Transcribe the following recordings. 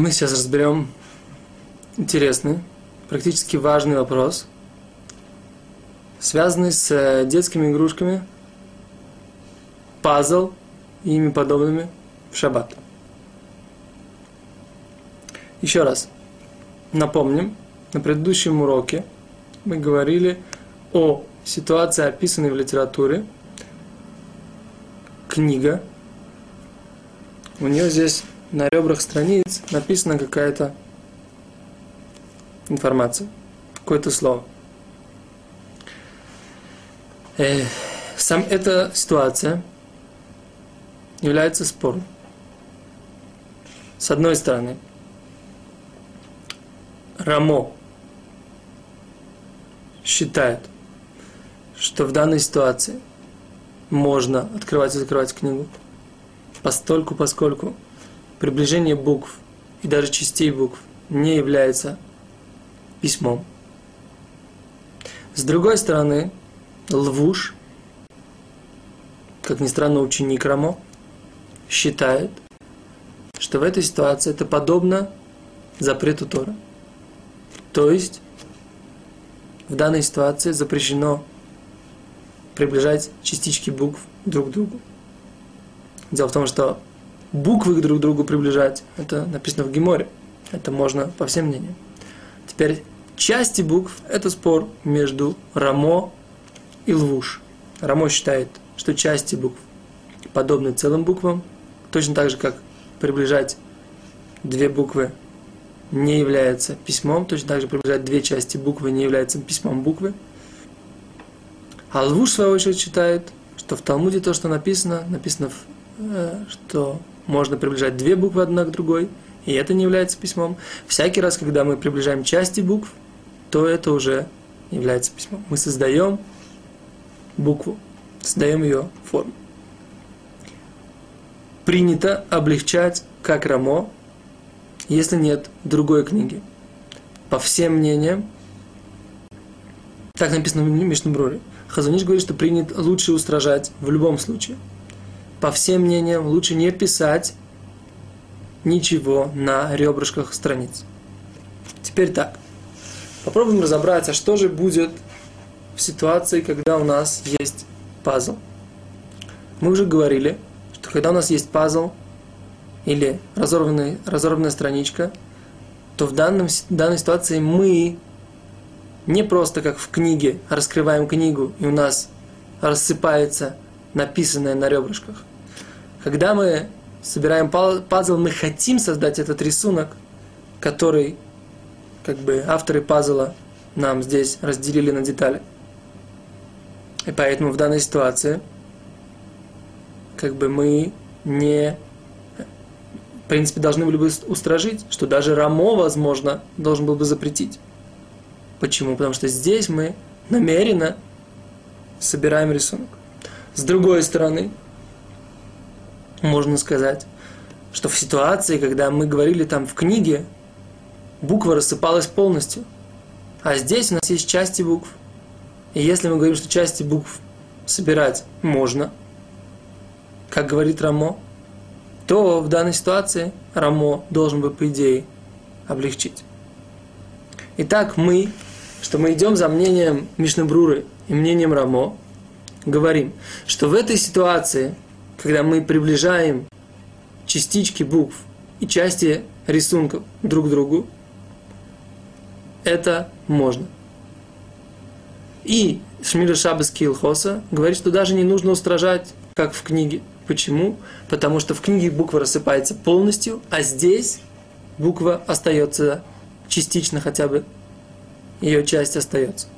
Мы сейчас разберем интересный, практически важный вопрос, связанный с э, детскими игрушками, пазл и ими подобными в шаббат. Еще раз напомним, на предыдущем уроке мы говорили о ситуации, описанной в литературе. Книга. У нее здесь на ребрах страниц написана какая-то информация, какое-то слово. Э, сам эта ситуация является спором. С одной стороны, Рамо считает, что в данной ситуации можно открывать и закрывать книгу, постольку, поскольку приближение букв и даже частей букв не является письмом. С другой стороны, Лвуш, как ни странно, ученик Рамо, считает, что в этой ситуации это подобно запрету Тора. То есть, в данной ситуации запрещено приближать частички букв друг к другу. Дело в том, что буквы друг к другу приближать, это написано в Геморе. Это можно по всем мнениям. Теперь части букв – это спор между Рамо и Лвуш. Рамо считает, что части букв подобны целым буквам, точно так же, как приближать две буквы не является письмом, точно так же приближать две части буквы не является письмом буквы. А Лвуш, в свою очередь, считает, что в Талмуде то, что написано, написано, э, что можно приближать две буквы одна к другой, и это не является письмом. Всякий раз, когда мы приближаем части букв, то это уже является письмом. Мы создаем букву, создаем ее форму. Принято облегчать, как Рамо, если нет другой книги. По всем мнениям, так написано в Мишнабруре, Хазуниш говорит, что принят лучше устражать в любом случае – по всем мнениям, лучше не писать ничего на ребрышках страниц. Теперь так. Попробуем разобраться, что же будет в ситуации, когда у нас есть пазл. Мы уже говорили, что когда у нас есть пазл или разорванный, разорванная страничка, то в данном, данной ситуации мы не просто как в книге раскрываем книгу и у нас рассыпается написанное на ребрышках, когда мы собираем пазл, мы хотим создать этот рисунок, который как бы авторы пазла нам здесь разделили на детали. И поэтому в данной ситуации как бы мы не в принципе должны были бы устражить, что даже Рамо, возможно, должен был бы запретить. Почему? Потому что здесь мы намеренно собираем рисунок. С другой стороны, можно сказать, что в ситуации, когда мы говорили там в книге, буква рассыпалась полностью. А здесь у нас есть части букв. И если мы говорим, что части букв собирать можно, как говорит Рамо, то в данной ситуации Рамо должен бы, по идее, облегчить. Итак, мы, что мы идем за мнением Мишнабруры и мнением Рамо, говорим, что в этой ситуации – когда мы приближаем частички букв и части рисунков друг к другу, это можно. И Шмиля Шабас Килхоса говорит, что даже не нужно устражать, как в книге. Почему? Потому что в книге буква рассыпается полностью, а здесь буква остается частично хотя бы, ее часть остается.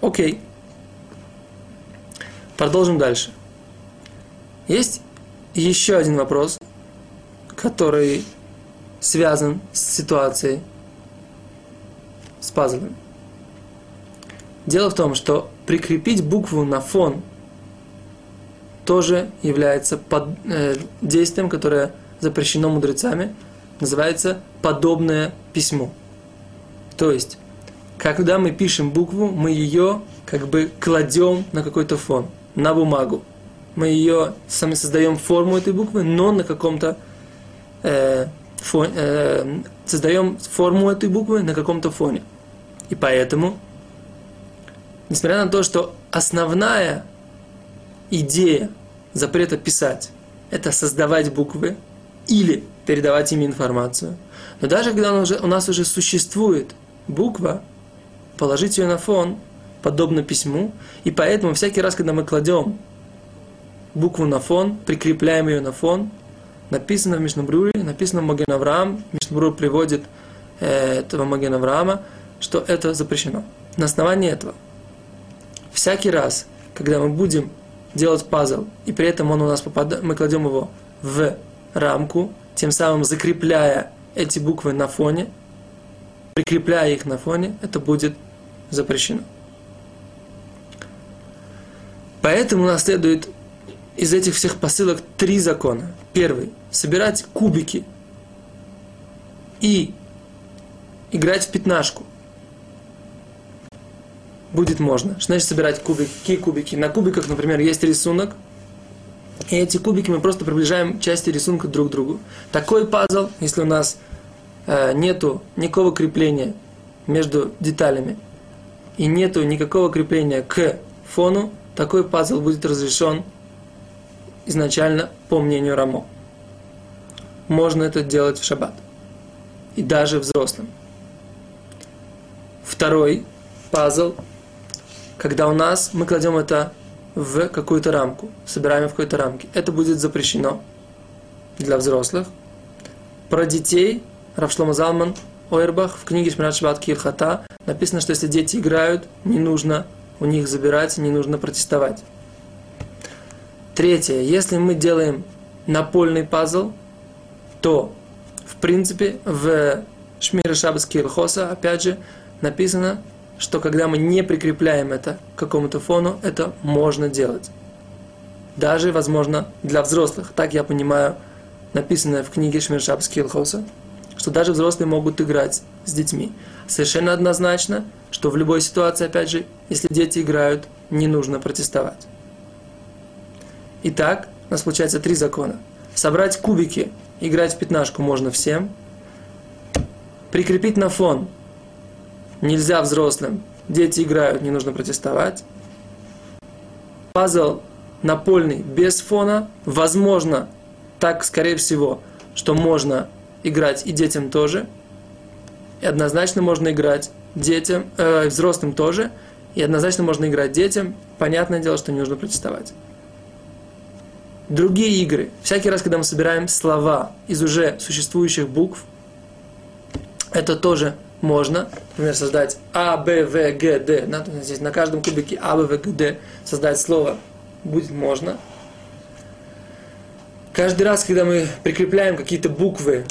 Окей. Продолжим дальше. Есть еще один вопрос, который связан с ситуацией с пазлами. Дело в том, что прикрепить букву на фон тоже является под, э, действием, которое запрещено мудрецами, называется подобное письмо. То есть, когда мы пишем букву, мы ее как бы кладем на какой-то фон, на бумагу мы ее сами создаем форму этой буквы, но на каком-то э, фон, э, создаем форму этой буквы на каком-то фоне. И поэтому, несмотря на то, что основная идея запрета писать – это создавать буквы или передавать ими информацию. Но даже когда уже, у нас уже существует буква, положить ее на фон подобно письму, и поэтому всякий раз, когда мы кладем букву на фон, прикрепляем ее на фон, написано в Мишнабруре, написано в Маген Авраам, Мишнабрур приводит э, этого Маген Авраама, что это запрещено. На основании этого, всякий раз, когда мы будем делать пазл, и при этом он у нас попадает, мы кладем его в рамку, тем самым закрепляя эти буквы на фоне, прикрепляя их на фоне, это будет запрещено. Поэтому нас следует из этих всех посылок три закона. Первый – собирать кубики и играть в пятнашку. Будет можно. Что значит собирать кубики? Какие кубики? На кубиках, например, есть рисунок, и эти кубики мы просто приближаем части рисунка друг к другу. Такой пазл, если у нас э, нету никакого крепления между деталями и нету никакого крепления к фону, такой пазл будет разрешен изначально по мнению Рамо. Можно это делать в шаббат. И даже взрослым. Второй пазл, когда у нас мы кладем это в какую-то рамку, собираем в какой-то рамке. Это будет запрещено для взрослых. Про детей Равшлома Залман Ойрбах в книге Шмират Шабат Кирхата написано, что если дети играют, не нужно у них забирать, не нужно протестовать. Третье. Если мы делаем напольный пазл, то, в принципе, в Шмире Шабас Кирхоса, опять же, написано, что когда мы не прикрепляем это к какому-то фону, это можно делать. Даже, возможно, для взрослых. Так я понимаю, написанное в книге Шмиршаб Скилхоса, что даже взрослые могут играть с детьми. Совершенно однозначно, что в любой ситуации, опять же, если дети играют, не нужно протестовать. Итак, у нас получается три закона. Собрать кубики, играть в пятнашку можно всем. Прикрепить на фон нельзя взрослым. Дети играют, не нужно протестовать. Пазл напольный без фона. Возможно, так, скорее всего, что можно играть и детям тоже. И однозначно можно играть детям, э, взрослым тоже. И однозначно можно играть детям. Понятное дело, что не нужно протестовать. Другие игры. Всякий раз, когда мы собираем слова из уже существующих букв, это тоже можно, например, создать А, Б, В, Г, Д. Здесь на каждом кубике А, Б, В, Г, Д создать слово будет можно. Каждый раз, когда мы прикрепляем какие-то буквы,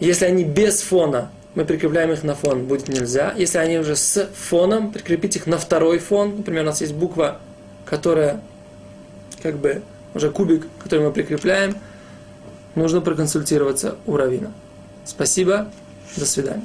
если они без фона, мы прикрепляем их на фон, будет нельзя. Если они уже с фоном, прикрепить их на второй фон. Например, у нас есть буква, которая как бы уже кубик, который мы прикрепляем. Нужно проконсультироваться у Равина. Спасибо. До свидания.